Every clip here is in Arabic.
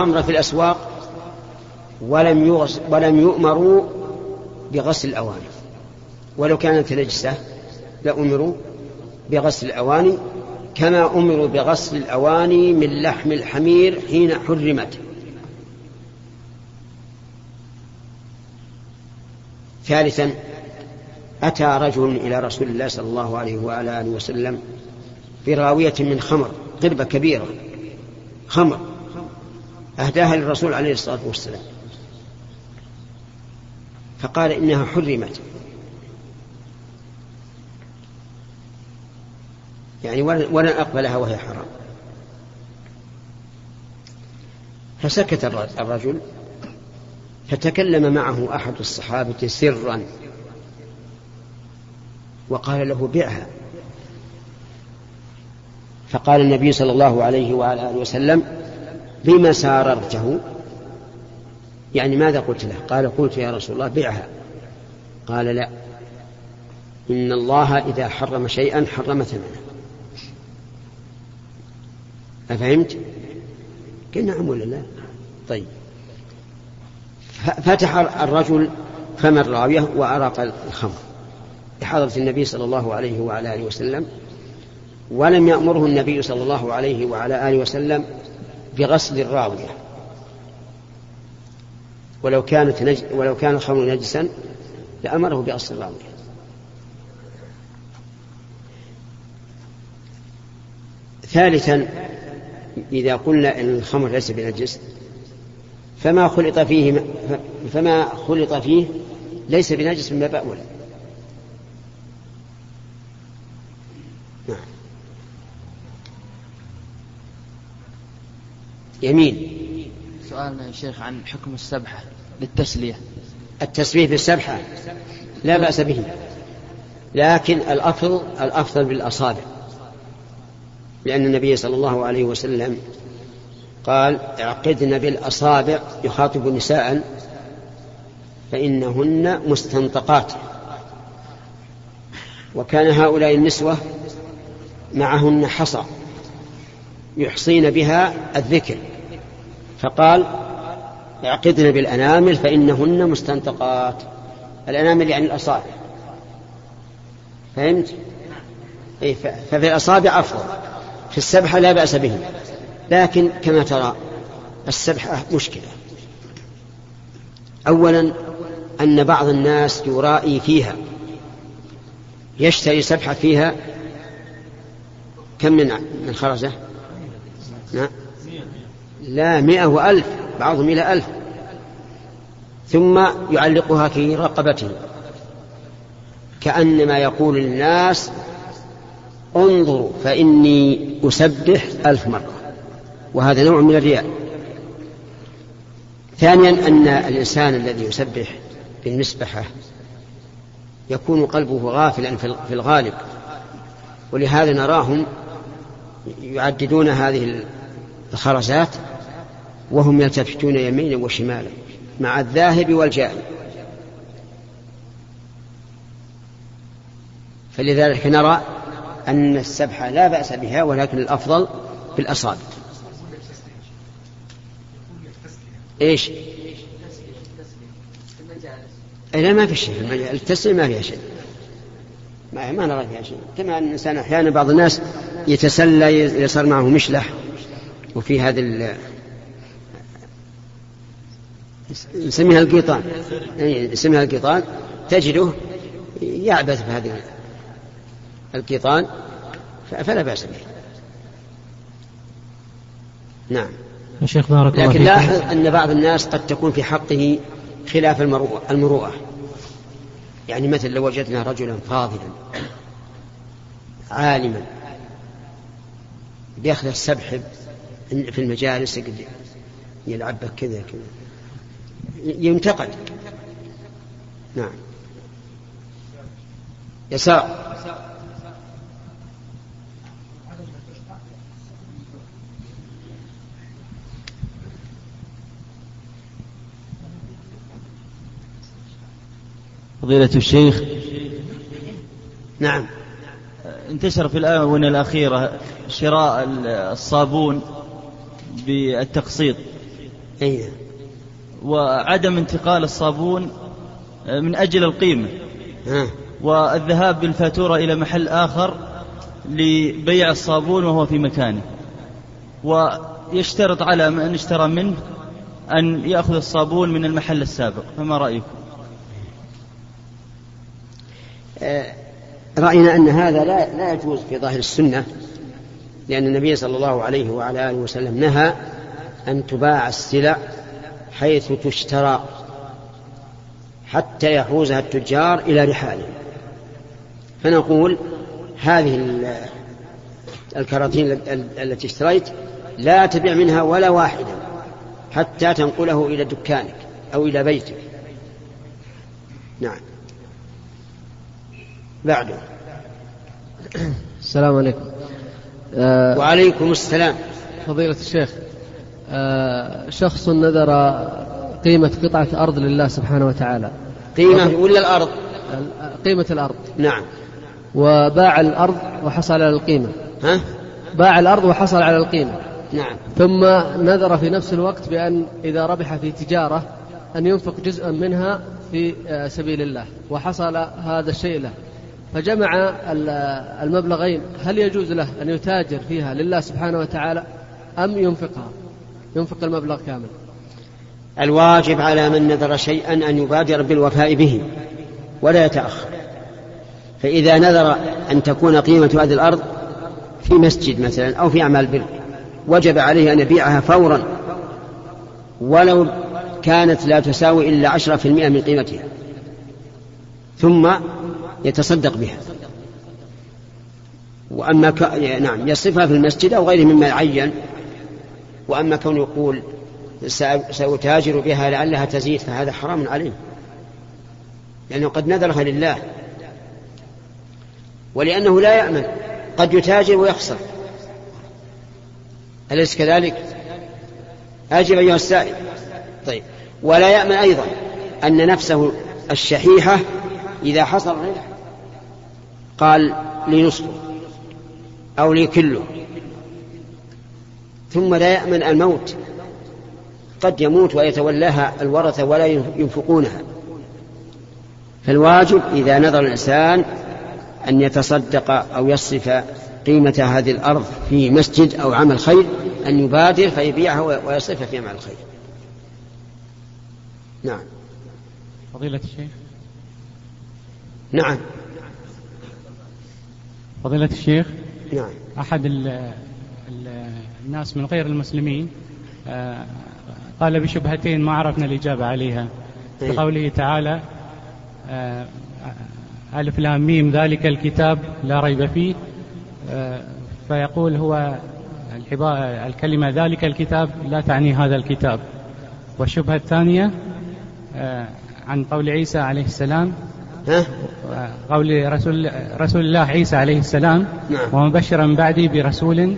الخمر في الأسواق ولم يغس ولم يؤمروا بغسل الأواني. ولو كانت نجسة لأمروا بغسل الأواني كما أمروا بغسل الأواني من لحم الحمير حين حرمت. ثالثا أتى رجل إلى رسول الله صلى الله عليه وعلى آله وسلم براوية من خمر قربة كبيرة خمر. أهداها للرسول عليه الصلاة والسلام. فقال إنها حرمت. يعني ولن أقبلها وهي حرام. فسكت الرجل فتكلم معه أحد الصحابة سرا وقال له بعها. فقال النبي صلى الله عليه وعلى آله وسلم بما ساررته يعني ماذا قلت له؟ قال قلت يا رسول الله بعها. قال لا. إن الله إذا حرم شيئا حرم ثمنه. أفهمت؟ قال نعم ولا لا؟ طيب. فتح الرجل فم الراوية وأراق الخمر. بحضرة النبي صلى الله عليه وعلى آله وسلم. ولم يأمره النبي صلى الله عليه وعلى آله وسلم بغسل الراوية. ولو كانت نج... ولو كان الخمر نجسا لأمره بغسل الراوية. ثالثا إذا قلنا أن الخمر ليس بنجس فما خلط فيه فما خلط فيه ليس بنجس من باب أولى. يمين. سؤالنا يا شيخ عن حكم السبحة للتسلية. التسبيح بالسبحة لا بأس به لكن الأفضل الأفضل بالأصابع. لأن النبي صلى الله عليه وسلم قال اعقدن بالأصابع يخاطب نساء فإنهن مستنطقات. وكان هؤلاء النسوة معهن حصى. يحصين بها الذكر. فقال اعقدن بالأنامل فإنهن مستنطقات. الأنامل يعني الأصابع. فهمت؟ إيه ففي الأصابع أفضل. في السبحة لا بأس به لكن كما ترى السبحة مشكلة. أولا أن بعض الناس يرائي فيها. يشتري سبحة فيها. كم من من خرزة؟ لا مئة وألف بعضهم إلى ألف. ثم يعلقها في رقبته. كأنما يقول للناس انظروا فإني أسبح ألف مرة. وهذا نوع من الرياء. ثانيا أن الإنسان الذي يسبح بالمسبحة يكون قلبه غافلا في الغالب. ولهذا نراهم يعددون هذه الخرزات وهم يلتفتون يمينا وشمالا مع الذاهب والجائب فلذلك نرى أن السبحة لا بأس بها ولكن الأفضل بالأصابع إيش؟ لا ما في شيء. التسليم ما فيها شيء. ما ما نرى فيها شيء. كما أن الإنسان أحيانا بعض الناس يتسلى يصير معه مشلح. وفي هذا نسميها القيطان نسميها القيطان تجده يعبث بهذه القيطان فلا بأس به. نعم. يا شيخ بارك الله لكن لاحظ أن بعض الناس قد تكون في حقه خلاف المروءة, المروءة. يعني مثل لو وجدنا رجلا فاضلا عالما بياخذ السبح في المجالس يلعب كذا كذا. ينتقد. نعم. يسار. فضيلة الشيخ. نعم. انتشر في الآونة الأخيرة شراء الصابون. بالتقسيط. أي. وعدم انتقال الصابون آه، من أجل القيمة. ها. والذهاب بالفاتورة إلى محل آخر لبيع الصابون وهو في مكانه. ويشترط على من اشترى منه أن يأخذ الصابون من المحل السابق. فما رأيكم؟ آه، رأينا أن هذا لا, لا يجوز في ظاهر السنة. لأن النبي صلى الله عليه وعلى آله وسلم نهى أن تباع السلع حيث تشترى حتى يحوزها التجار إلى رحالهم. فنقول هذه الكراتين التي اشتريت لا تبيع منها ولا واحدا حتى تنقله إلى دكانك أو إلى بيتك. نعم. بعده. السلام عليكم. آه وعليكم السلام. فضيلة الشيخ آه شخص نذر قيمة قطعة أرض لله سبحانه وتعالى. قيمة ولا الأرض؟ قيمة الأرض. نعم. وباع الأرض وحصل على القيمة. ها؟ باع الأرض وحصل على القيمة. نعم. ثم نذر في نفس الوقت بأن إذا ربح في تجارة أن ينفق جزءا منها في آه، سبيل الله. وحصل هذا الشيء له. فجمع المبلغين هل يجوز له أن يتاجر فيها لله سبحانه وتعالى أم ينفقها؟ ينفق المبلغ كامل. الواجب على من نذر شيئا أن يبادر بالوفاء به ولا يتأخر. فإذا نذر أن تكون قيمة هذه الأرض في مسجد مثلا أو في أعمال بر وجب عليه أن يبيعها فورا ولو كانت لا تساوي إلا عشرة في المئة من قيمتها. ثم يتصدق بها. وأما ك... نعم يصرفها في المسجد أو غيره مما يعين. وأما كون يقول سأتاجر بها لعلها تزيد فهذا حرام عليه. لأنه قد نذرها لله. ولأنه لا يأمن. قد يتاجر ويخسر. أليس كذلك؟ أجب أيها السائل. طيب. ولا يأمن أيضا أن نفسه الشحيحة إذا حصل ربح. قال لنصفه أو لكله ثم لا يأمن الموت. قد يموت ويتولاها الورثة ولا ينفقونها. فالواجب إذا نظر الإنسان أن يتصدق أو يصرف قيمة هذه الأرض في مسجد أو عمل خير أن يبادر فيبيعها ويصرفها في عمل الخير نعم. فضيلة الشيخ. نعم. فضيلة الشيخ نعم. أحد ال ال الناس من غير المسلمين آه، قال بشبهتين ما عرفنا الإجابة عليها. إيه. بقوله تعالى آه، ألف لام ميم ذلك الكتاب لا ريب فيه آه، فيقول هو الكلمة ذلك الكتاب لا تعني هذا الكتاب. والشبهة الثانية عن قول عيسى عليه السلام ها؟ قول رسول رسول الله عيسى عليه السلام نعم. ومبشرا بعدي برسول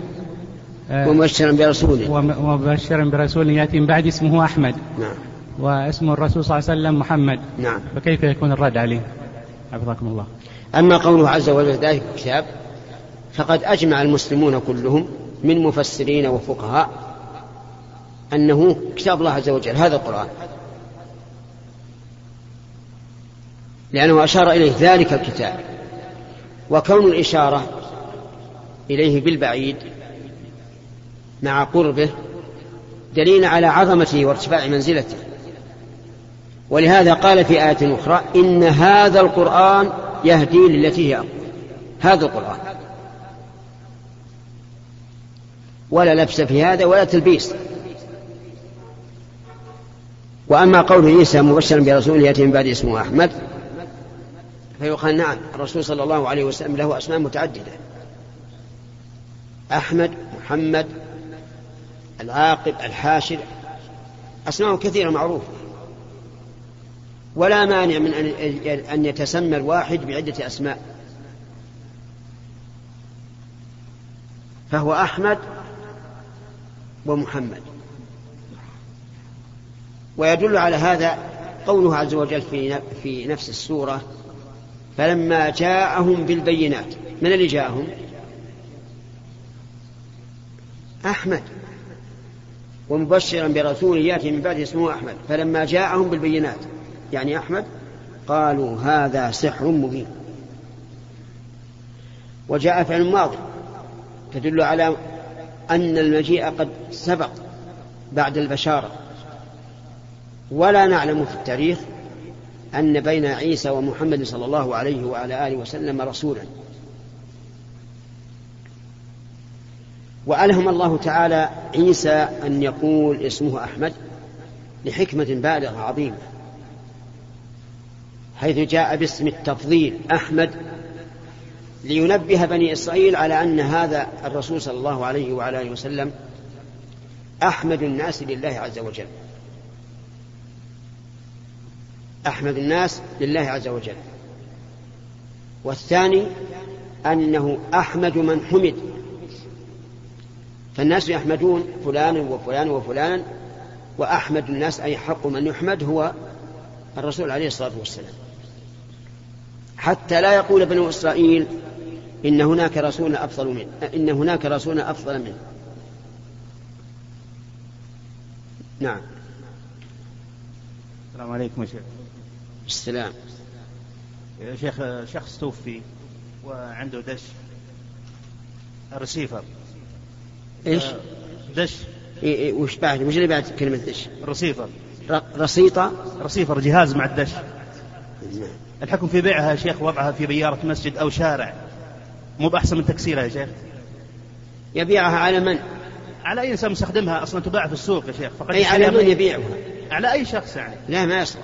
ومبشرا برسول ومبشرا برسول يأتي من بعد اسمه أحمد نعم واسم الرسول صلى الله عليه وسلم محمد نعم فكيف يكون الرد عليه؟ حفظكم الله. أما قوله عز وجل ذلك الكتاب فقد أجمع المسلمون كلهم من مفسرين وفقهاء أنه كتاب الله عز وجل هذا القرآن لأنه أشار إليه ذلك الكتاب. وكون الإشارة إليه بالبعيد مع قربه دليل على عظمته وارتفاع منزلته. ولهذا قال في آية أخرى إن هذا القرآن يهدي للتي هي أقوى. هذا القرآن. ولا لبس في هذا ولا تلبيس. وأما قول عيسى مبشرا برسول يأتي من بعد اسمه أحمد فيقال نعم الرسول صلى الله عليه وسلم له أسماء متعددة. أحمد محمد العاقب الحاشر أسماء كثيرة معروفة. ولا مانع من أن يتسمى الواحد بعدة أسماء. فهو أحمد ومحمد. ويدل على هذا قوله عز وجل في في نفس السورة فلما جاءهم بالبينات من اللي جاءهم؟ أحمد. ومبشرا برسول يأتي من بعد اسمه أحمد. فلما جاءهم بالبينات يعني أحمد قالوا هذا سحر مبين. وجاء فعل ماضي. تدل على أن المجيء قد سبق بعد البشارة. ولا نعلم في التاريخ أن بين عيسى ومحمد صلى الله عليه وعلى آله وسلم رسولا. وألهم الله تعالى عيسى أن يقول اسمه أحمد لحكمة بالغة عظيمة حيث جاء باسم التفضيل أحمد لينبه بني إسرائيل على أن هذا الرسول صلى الله عليه وعلى آله وسلم أحمد الناس لله عز وجل. أحمد الناس لله عز وجل. والثاني أنه أحمد من حمد. فالناس يحمدون فلانا وفلانا وفلانا وأحمد الناس أي حق من يحمد هو الرسول عليه الصلاة والسلام. حتى لا يقول بنو إسرائيل إن هناك رسول أفضل منه إن هناك رسول أفضل منه. نعم. السلام عليكم يا شيخ. السلام. يا شيخ شخص توفي وعنده دش. رسيفر إيش؟ دش. إيه إيه وش بعد؟ وش اللي بعد كلمة دش؟ رسيفر رصيطة؟ رسيفر جهاز مع الدش. نعم. الحكم في بيعها يا شيخ وضعها في بيارة مسجد أو شارع. مو بأحسن من تكسيرها يا شيخ. يبيعها على من؟ على أي إنسان مستخدمها؟ أصلا تباع في السوق يا شيخ. فقد أي على من يبيعها؟ على أي شخص يعني. لا ما يصلح.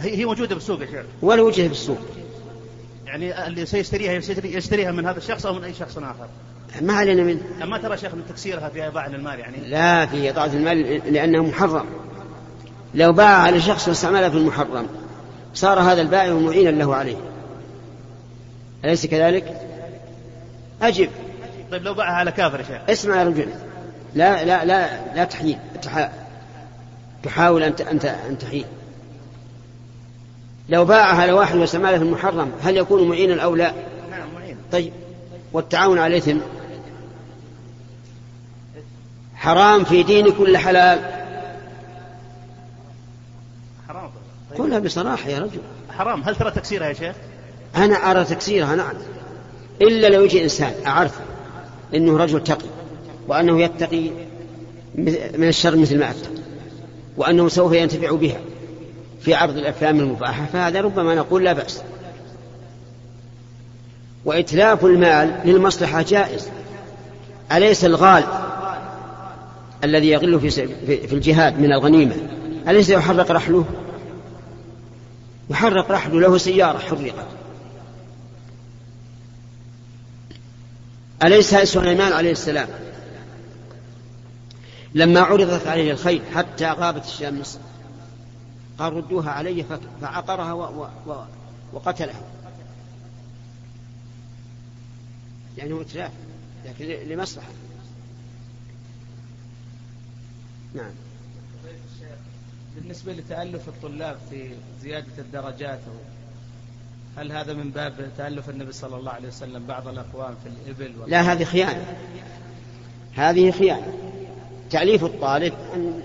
هي هي موجودة بالسوق يا شيخ. ولا وجه بالسوق؟ يعني اللي سيشتريها يشتري- يشتريها من هذا الشخص أو من أي شخص آخر. ما علينا منه أما ترى شيخ من تكسيرها في إضاعة للمال يعني؟ لا في إضاعة المال لأنه محرم. لو باع على شخص واستعملها في المحرم صار هذا البائع معينا له عليه. أليس كذلك؟ أجب. طيب لو باعها على كافر يا شيخ. اسمع يا رجل. لا لا لا لا تحيل تح- تحاول أن أن تحيل. لو باعها على واحد واستعملها في المحرم هل يكون معينا أو لا؟ نعم معين طيب. والتعاون على الإثم. حرام في دين كل حلال. حرام. طيب. قلها بصراحة يا رجل. حرام. هل ترى تكسيرها يا شيخ؟ أنا أرى تكسيرها نعم. إلا لو يجي إنسان أعرف أنه رجل تقي وأنه يتقي من الشر مثل ما أتقي وأنه سوف ينتفع بها. في عرض الأفلام المباحة فهذا ربما نقول لا بأس. وإتلاف المال للمصلحة جائز. أليس الغال الذي يغل في في الجهاد من الغنيمة؟ أليس يحرق رحله؟ يحرق رحله له سيارة حرقت. أليس سليمان عليه السلام لما عرضت عليه الخيل حتى غابت الشام مصر؟ قال ردوها علي فعقرها و و و وقتلها. لأنه إتلاف لكن ل- لمصلحة. نعم. بالنسبة لتألف الطلاب في زيادة الدرجات هل هذا من باب تألف النبي صلى الله عليه وسلم بعض الأقوام في الإبل لا هذه خيانة. هذه خيانة. تعليف الطالب أن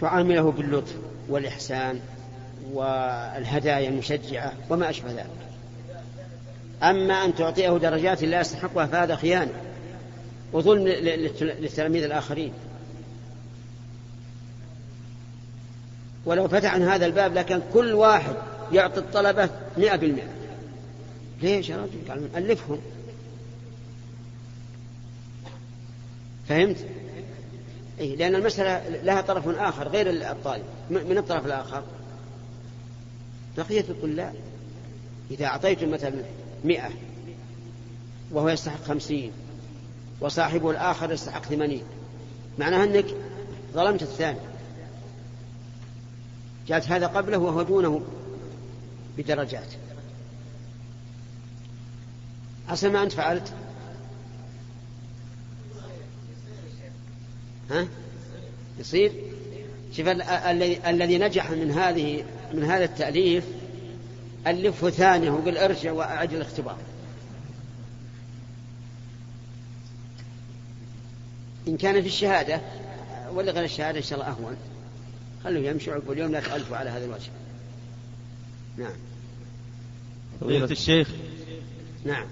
تعامله باللطف. والإحسان والهدايا المشجعة وما أشبه ذلك. أما أن تعطيه درجات لا يستحقها فهذا خيانة وظلم للتلاميذ الآخرين. ولو فتحنا هذا الباب لكان كل واحد يعطي الطلبة مئة بالمئة. ليش يا رجل؟ قال ألفهم. فهمت؟ إيه لأن المسألة لها طرف آخر غير الطالب من الطرف الآخر؟ بقية الطلاب إذا أعطيتم مثلا مئة وهو يستحق خمسين وصاحبه الآخر يستحق ثمانين معناها أنك ظلمت الثاني. جعلت هذا قبله وهو دونه بدرجات. أصلا ما أنت فعلت؟ ها؟ يصير؟ شوف ال- الذي نجح من هذه من هذا التأليف ألفه ثانية وقل ارجع وأعد الاختبار إن كان في الشهادة واللي غير الشهادة إن شاء الله أهون. خلوه يمشي عقب اليوم لا تألفوا على هذا الوجه. نعم. فضيلة الشيخ. نعم.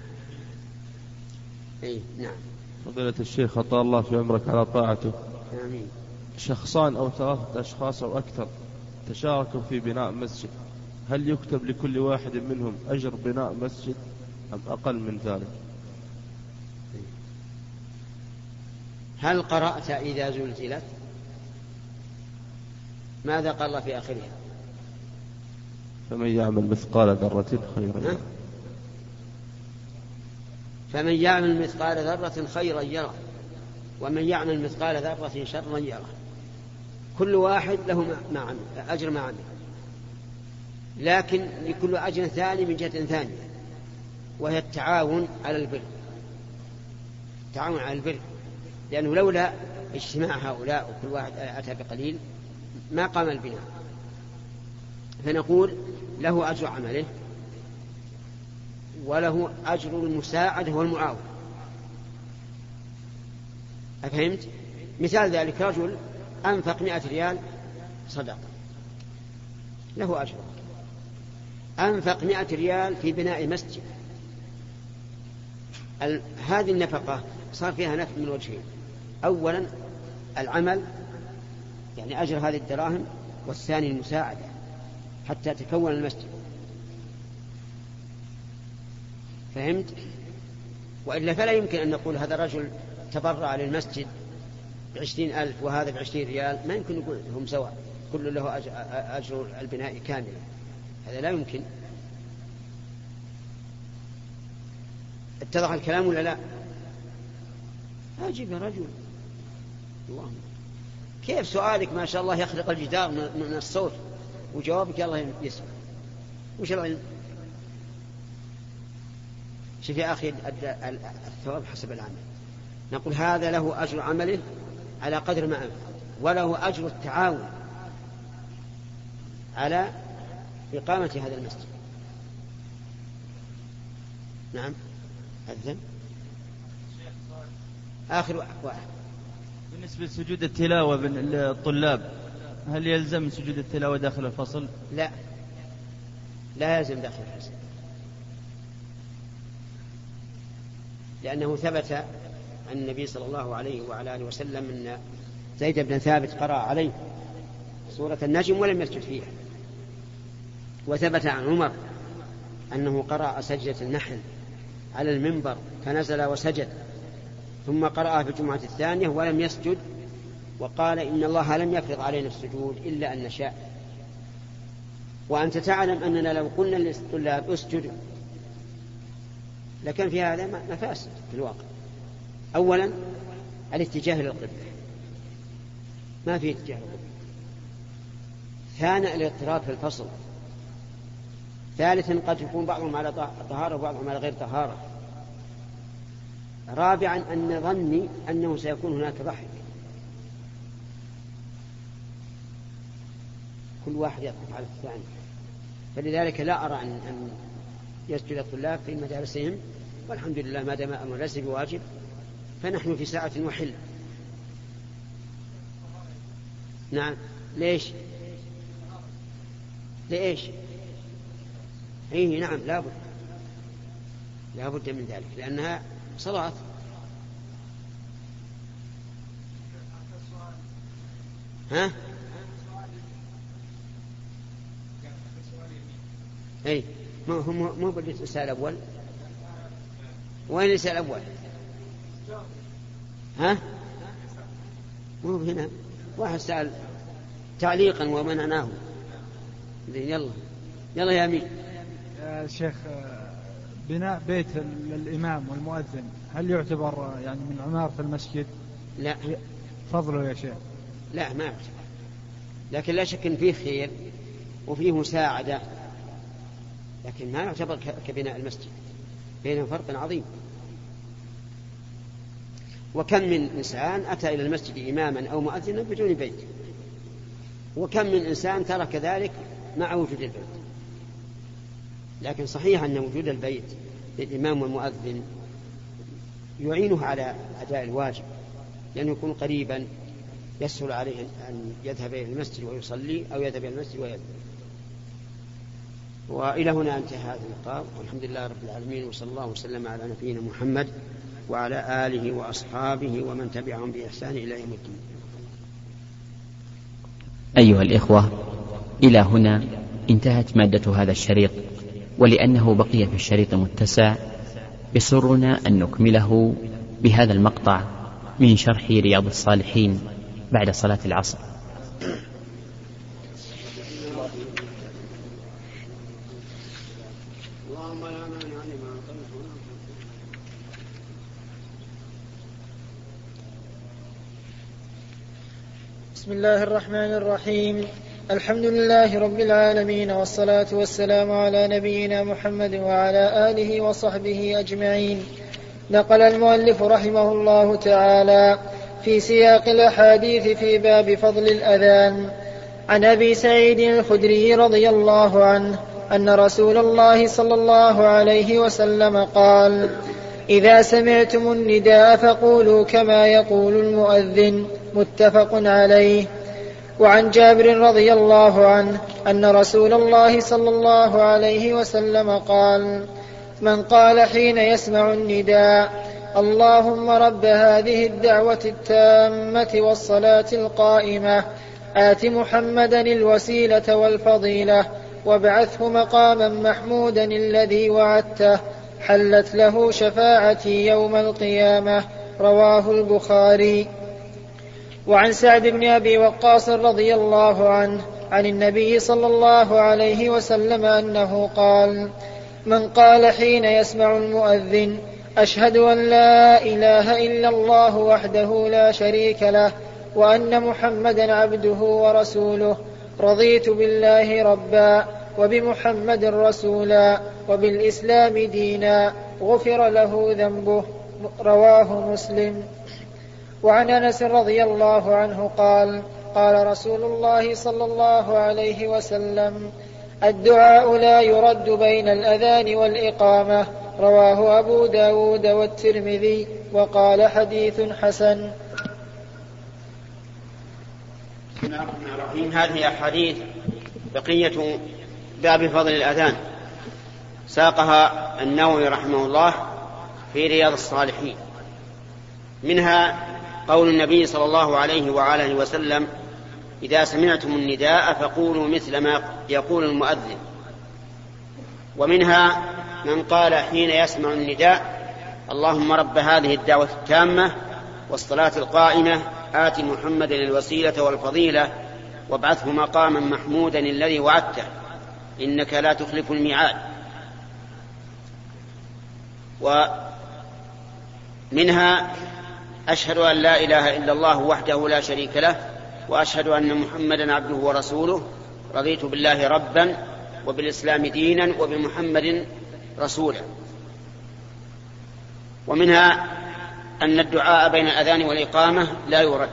اي نعم. فضيلة الشيخ أطال الله في عمرك على طاعته. آمين. شخصان أو ثلاثة أشخاص أو أكثر تشاركوا في بناء مسجد هل يكتب لكل واحد منهم أجر بناء مسجد أم أقل من ذلك؟ هل قرأت إذا زلزلت؟ ماذا قال الله في آخرها؟ فمن يعمل مثقال ذرة خيرا. فمن يعمل مثقال ذرة خيرا يره ومن يعمل مثقال ذرة شرا يره. كل واحد له ما- عمل أجر ما عمل. لكن لكل أجر ثاني من جهة ثانية وهي التعاون على البر. التعاون على البر. لأنه لولا اجتماع هؤلاء وكل واحد أتى بقليل ما قام البناء. فنقول له أجر عمله. وله أجر المساعدة والمعاونة. أفهمت؟ مثال ذلك رجل أنفق مئة ريال صدقة. له أجر. أنفق مئة ريال في بناء مسجد. هذه النفقة صار فيها نفع من وجهين. أولا العمل يعني أجر هذه الدراهم والثاني المساعدة حتى تكون المسجد. فهمت؟ وإلا فلا يمكن أن نقول هذا الرجل تبرع للمسجد بعشرين ألف وهذا بعشرين ريال ما يمكن نقول هم سواء كل له أج- أجر البناء كاملا هذا لا يمكن. اتضح الكلام ولا لا؟ أجب يا رجل. اللهم كيف سؤالك ما شاء الله يخلق الجدار من الصوت وجوابك الله يسمع. وش العلم؟ شوف يا أخي الثواب حسب العمل. نقول هذا له أجر عمله على قدر ما أنفق وله أجر التعاون على إقامة هذا المسجد. نعم. أذن. آخر واحد. بالنسبة لسجود التلاوة بين الطلاب هل يلزم سجود التلاوة داخل الفصل؟ لا. لا يلزم داخل الحسن لأنه ثبت عن النبي صلى الله عليه وعلى آله وسلم أن زيد بن ثابت قرأ عليه سورة النجم ولم يسجد فيها. وثبت عن عمر أنه قرأ سجدة النحل على المنبر فنزل وسجد ثم قرأها في الجمعة الثانية ولم يسجد وقال إن الله لم يفرض علينا السجود إلا أن نشاء. وأنت تعلم أننا لو قلنا للطلاب اسجدوا لكان في هذا مفاسد في الواقع. أولا الاتجاه للقبلة ما في اتجاه للقبلة ثانيا الاضطراب في الفصل. ثالثا قد يكون بعضهم على طهارة وبعضهم على غير طهارة. رابعا أن ظني أنه سيكون هناك ضحك. كل واحد يضحك على الثاني. فلذلك لا أرى أن يسجد الطلاب في مدارسهم والحمد لله ما دام أمر ليس بواجب فنحن في ساعة وحل. نعم. ليش؟ لإيش إيه نعم لابد لابد من ذلك لأنها صلاة. ها؟ اي ما هو مو بالسؤال الأول؟ وين السؤال الأول ها؟ مو هنا واحد سأل تعليقا ومنعناه. يلا. يلا يا أمين. يا شيخ بناء بيت الإمام والمؤذن هل يعتبر يعني من عمارة المسجد؟ لا. فضله يا شيخ. لا ما يعتبر. لكن لا شك إن فيه خير وفيه مساعدة لكن ما يعتبر كبناء المسجد. بينهم فرق عظيم. وكم من إنسان أتى إلى المسجد إماما أو مؤذنا بدون بيت. وكم من إنسان ترك ذلك مع وجود البيت. لكن صحيح أن وجود البيت للإمام والمؤذن يعينه على أداء الواجب لأنه يكون قريبا يسهل عليه أن يذهب إلى المسجد ويصلي أو يذهب إلى المسجد ويذهب. وإلى هنا انتهى هذا اللقاء والحمد لله رب العالمين وصلى الله وسلم على نبينا محمد وعلى آله وأصحابه ومن تبعهم بإحسان إلى يوم الدين. أيها الإخوة إلى هنا انتهت مادة هذا الشريط ولأنه بقي في الشريط متسع يسرنا أن نكمله بهذا المقطع من شرح رياض الصالحين بعد صلاة العصر. بسم الله الرحمن الرحيم. الحمد لله رب العالمين والصلاة والسلام على نبينا محمد وعلى آله وصحبه أجمعين. نقل المؤلف رحمه الله تعالى في سياق الأحاديث في باب فضل الأذان. عن أبي سعيد الخدري رضي الله عنه أن رسول الله صلى الله عليه وسلم قال إذا سمعتم النداء فقولوا كما يقول المؤذن متفق عليه. وعن جابر رضي الله عنه أن رسول الله صلى الله عليه وسلم قال من قال حين يسمع النداء اللهم رب هذه الدعوة التامة والصلاة القائمة آت محمدا الوسيلة والفضيلة وابعثه مقاما محمودا الذي وعدته حلت له شفاعتي يوم القيامة. رواه البخاري. وعن سعد بن أبي وقاص رضي الله عنه عن النبي صلى الله عليه وسلم أنه قال من قال حين يسمع المؤذن أشهد أن لا إله إلا الله وحده لا شريك له وأن محمدا عبده ورسوله رضيت بالله ربا وبمحمد رسولا وبالإسلام دينا غفر له ذنبه. رواه مسلم. وعن أنس رضي الله عنه قال قال رسول الله صلى الله عليه وسلم الدعاء لا يرد بين الأذان والإقامة. رواه أبو داود والترمذي وقال حديث حسن. بسم الله الرحمن الرحيم. هذه أحاديث بقية باب فضل الأذان. ساقها النووي رحمه الله في رياض الصالحين. منها قول النبي صلى الله عليه آله وسلم إذا سمعتم النداء فقولوا مثل ما يقول المؤذن. ومنها من قال حين يسمع النداء اللهم رب هذه الدعوة التامة والصلاة القائمة آت محمدا الوسيلة والفضيلة وابعثه مقاما محمودا الذي وعدته. إنك لا تخلف الميعاد. ومنها أشهد أن لا إله إلا الله وحده لا شريك له وأشهد أن محمدا عبده ورسوله. رضيت بالله ربا وبالإسلام دينا وبمحمد رسولا. ومنها أن الدعاء بين الأذان والإقامة لا يرد.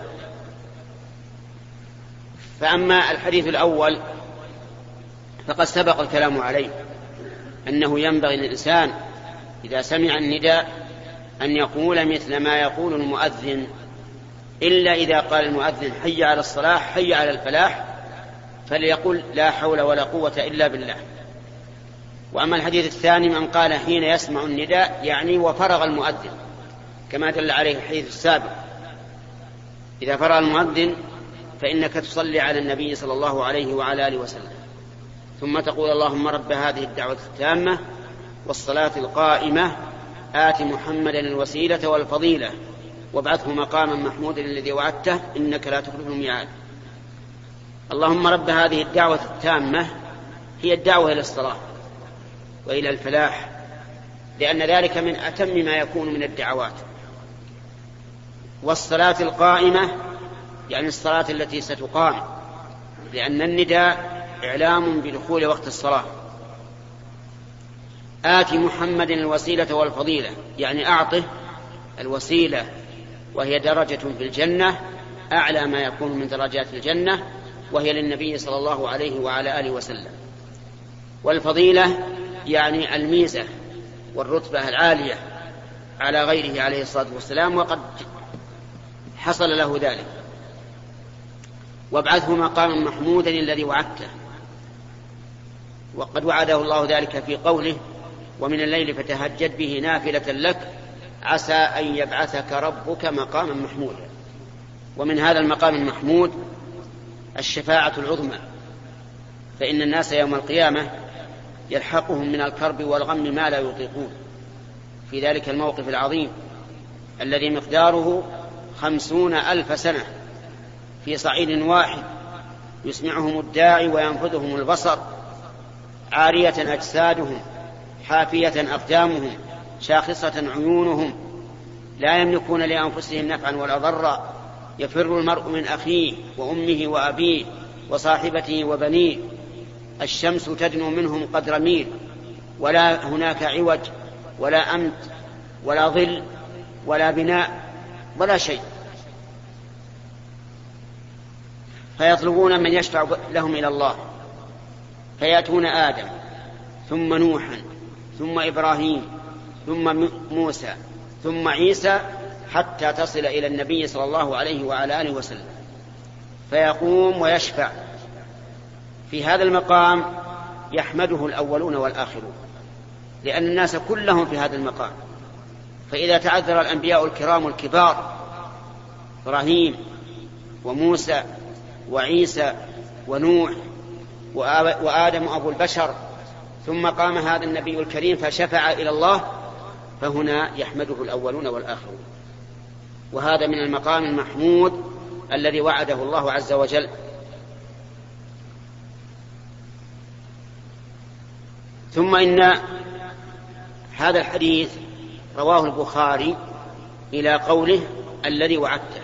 فأما الحديث الأول فقد سبق الكلام عليه أنه ينبغي للإنسان إذا سمع النداء أن يقول مثل ما يقول المؤذن إلا إذا قال المؤذن حي على الصلاة حي على الفلاح فليقل لا حول ولا قوة إلا بالله. وأما الحديث الثاني من قال حين يسمع النداء يعني وفرغ المؤذن. كما دل عليه الحديث السابق. إذا فرغ المؤذن فإنك تصلي على النبي صلى الله عليه وعلى آله وسلم. ثم تقول اللهم رب هذه الدعوة التامة والصلاة القائمة آت محمدا الوسيلة والفضيلة وابعثه مقاما محمودا الذي وعدته إنك لا تخلف الميعاد. اللهم رب هذه الدعوة التامة هي الدعوة إلى الصلاة وإلى الفلاح لأن ذلك من أتم ما يكون من الدعوات. والصلاة القائمة يعني الصلاة التي ستقام لأن النداء إعلام بدخول وقت الصلاة. آت محمد الوسيلة والفضيلة يعني أعطه الوسيلة وهي درجة في الجنة أعلى ما يكون من درجات الجنة وهي للنبي صلى الله عليه وعلى آله وسلم. والفضيلة يعني الميزة والرتبة العالية على غيره عليه الصلاة والسلام وقد حصل له ذلك. وابعثه مقاما محمودا الذي وعدته. وقد وعده الله ذلك في قوله ومن الليل فتهجد به نافلة لك عسى أن يبعثك ربك مقاما محمودا. ومن هذا المقام المحمود الشفاعة العظمى. فإن الناس يوم القيامة يلحقهم من الكرب والغم ما لا يطيقون. في ذلك الموقف العظيم الذي مقداره خمسون ألف سنة في صعيد واحد يسمعهم الداعي وينفذهم البصر عارية أجسادهم حافية أقدامهم شاخصة عيونهم. لا يملكون لأنفسهم نفعا ولا ضرا. يفر المرء من أخيه وأمه وأبيه وصاحبته وبنيه. الشمس تدنو منهم قدر ميل. ولا هناك عوج ولا أمت ولا ظل ولا بناء. ولا شيء. فيطلبون من يشفع لهم إلى الله. فيأتون آدم ثم نوحا ثم إبراهيم ثم موسى ثم عيسى حتى تصل إلى النبي صلى الله عليه وعلى آله وسلم. فيقوم ويشفع. في هذا المقام يحمده الأولون والآخرون لأن الناس كلهم في هذا المقام. فإذا تعذر الأنبياء الكرام الكبار إبراهيم وموسى وعيسى ونوح وآدم أبو البشر ثم قام هذا النبي الكريم فشفع إلى الله فهنا يحمده الأولون والآخرون. وهذا من المقام المحمود الذي وعده الله عز وجل. ثم إن هذا الحديث رواه البخاري إلى قوله الذي وعدته.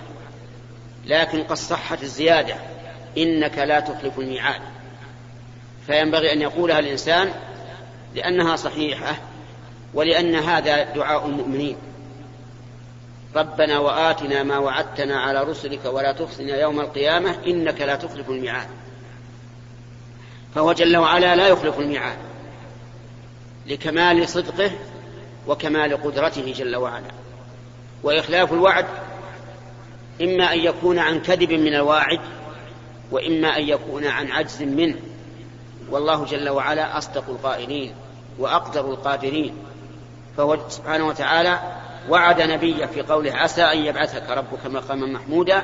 لكن قد صحت الزيادة إنك لا تخلف الميعاد. فينبغي أن يقولها الإنسان لأنها صحيحة ولأن هذا دعاء المؤمنين. ربنا وآتنا ما وعدتنا على رسلك ولا تخزنا يوم القيامة إنك لا تخلف الميعاد. فهو جل وعلا لا يخلف الميعاد لكمال صدقه وكمال قدرته جل وعلا. وإخلاف الوعد إما أن يكون عن كذب من الواعد وإما أن يكون عن عجز منه. والله جل وعلا أصدق القائلين وأقدر القادرين. فهو سبحانه وتعالى وعد نبيه في قوله عسى أن يبعثك ربك مقاما محمودا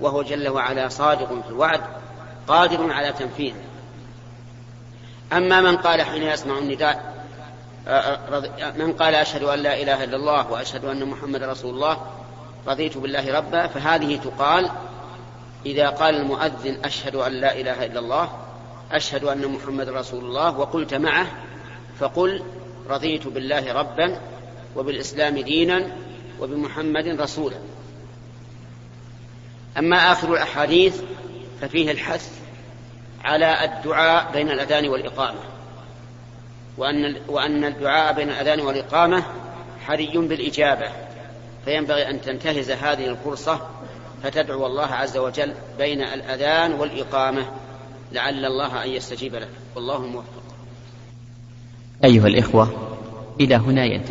وهو جل وعلا صادق في الوعد قادر على تنفيذه. أما من قال حين يسمع النداء من قال أشهد أن لا إله إلا الله وأشهد أن محمد رسول الله رضيت بالله ربا فهذه تقال إذا قال المؤذن أشهد أن لا إله إلا الله أشهد أن محمد رسول الله وقلت معه فقل رضيت بالله ربا وبالإسلام دينا وبمحمد رسولا. أما آخر الأحاديث ففيه الحث على الدعاء بين الأذان والإقامة. وأن وأن الدعاء بين الأذان والإقامة حري بالإجابة. فينبغي أن تنتهز هذه الفرصة فتدعو الله عز وجل بين الأذان والإقامة لعل الله أن يستجيب لك والله الموفق أيها الإخوة إلى هنا ينتهي